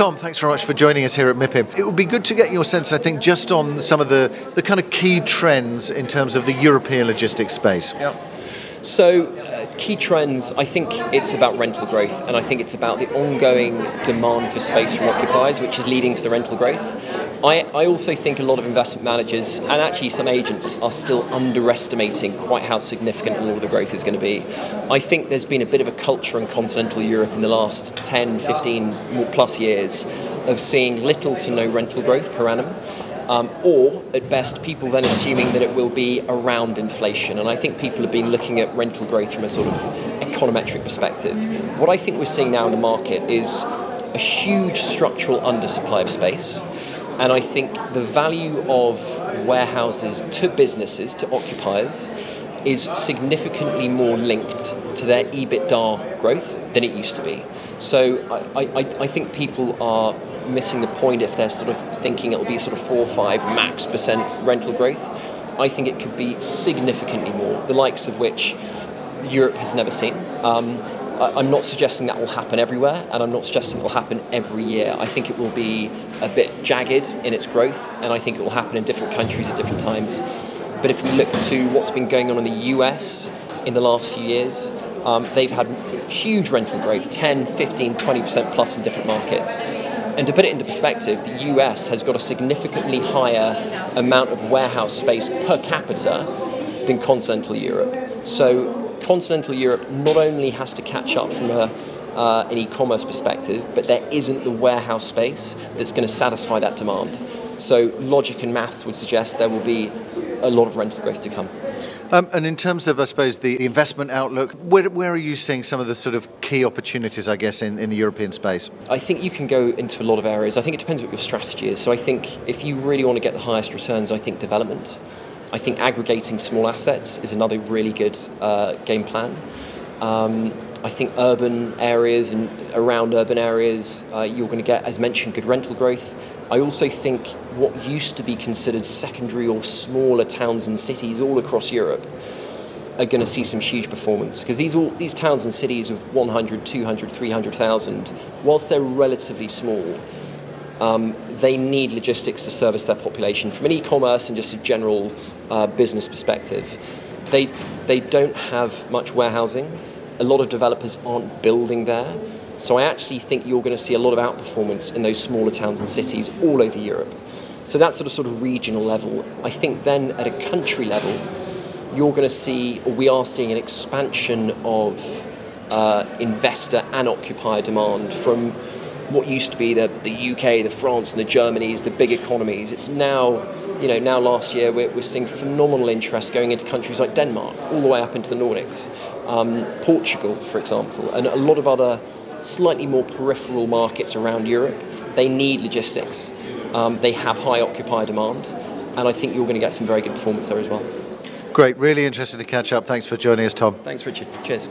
Tom, thanks very much for joining us here at MIPIM. It would be good to get your sense, I think, just on some of the, the kind of key trends in terms of the European logistics space. Yeah. So, key trends, I think it's about rental growth, and I think it's about the ongoing demand for space from occupiers, which is leading to the rental growth. I, I also think a lot of investment managers and actually some agents are still underestimating quite how significant all of the growth is going to be. I think there's been a bit of a culture in continental Europe in the last 10, 15 plus years of seeing little to no rental growth per annum um, or at best, people then assuming that it will be around inflation. And I think people have been looking at rental growth from a sort of econometric perspective. What I think we're seeing now in the market is a huge structural undersupply of space. And I think the value of warehouses to businesses, to occupiers, is significantly more linked to their EBITDA growth than it used to be. So I, I, I think people are missing the point if they're sort of thinking it'll be sort of four or five max percent rental growth. I think it could be significantly more, the likes of which Europe has never seen. Um, I'm not suggesting that will happen everywhere, and I'm not suggesting it will happen every year. I think it will be a bit jagged in its growth, and I think it will happen in different countries at different times. But if we look to what's been going on in the US in the last few years, um, they've had huge rental growth 10, 15, 20% plus in different markets. And to put it into perspective, the US has got a significantly higher amount of warehouse space per capita than continental Europe. So continental Europe not only has to catch up from a, uh, an e-commerce perspective, but there isn't the warehouse space that's going to satisfy that demand. So logic and maths would suggest there will be a lot of rental growth to come. Um, and in terms of, I suppose, the investment outlook, where, where, are you seeing some of the sort of key opportunities, I guess, in, in the European space? I think you can go into a lot of areas. I think it depends what your strategy is. So I think if you really want to get the highest returns, I think development. I think aggregating small assets is another really good uh, game plan. Um, I think urban areas and around urban areas, uh, you're going to get, as mentioned, good rental growth. I also think what used to be considered secondary or smaller towns and cities all across Europe are going to see some huge performance because these all these towns and cities of 100, 200, 300,000, whilst they're relatively small, um, they need logistics to service their population from an e-commerce and just a general uh, business perspective. They they don't have much warehousing. A lot of developers aren't building there. So I actually think you're going to see a lot of outperformance in those smaller towns and cities all over Europe. So that's at a sort of regional level. I think then at a country level, you're going to see, or we are seeing, an expansion of uh, investor and occupier demand from what used to be the, the UK, the France, and the Germanys, the big economies. It's now, you know, now last year we're, we're seeing phenomenal interest going into countries like Denmark, all the way up into the Nordics, um, Portugal, for example, and a lot of other slightly more peripheral markets around Europe, they need logistics. Um, they have high occupier demand, and I think you're going to get some very good performance there as well. Great, really interested to catch up. Thanks for joining us, Tom. Thanks, Richard. Cheers.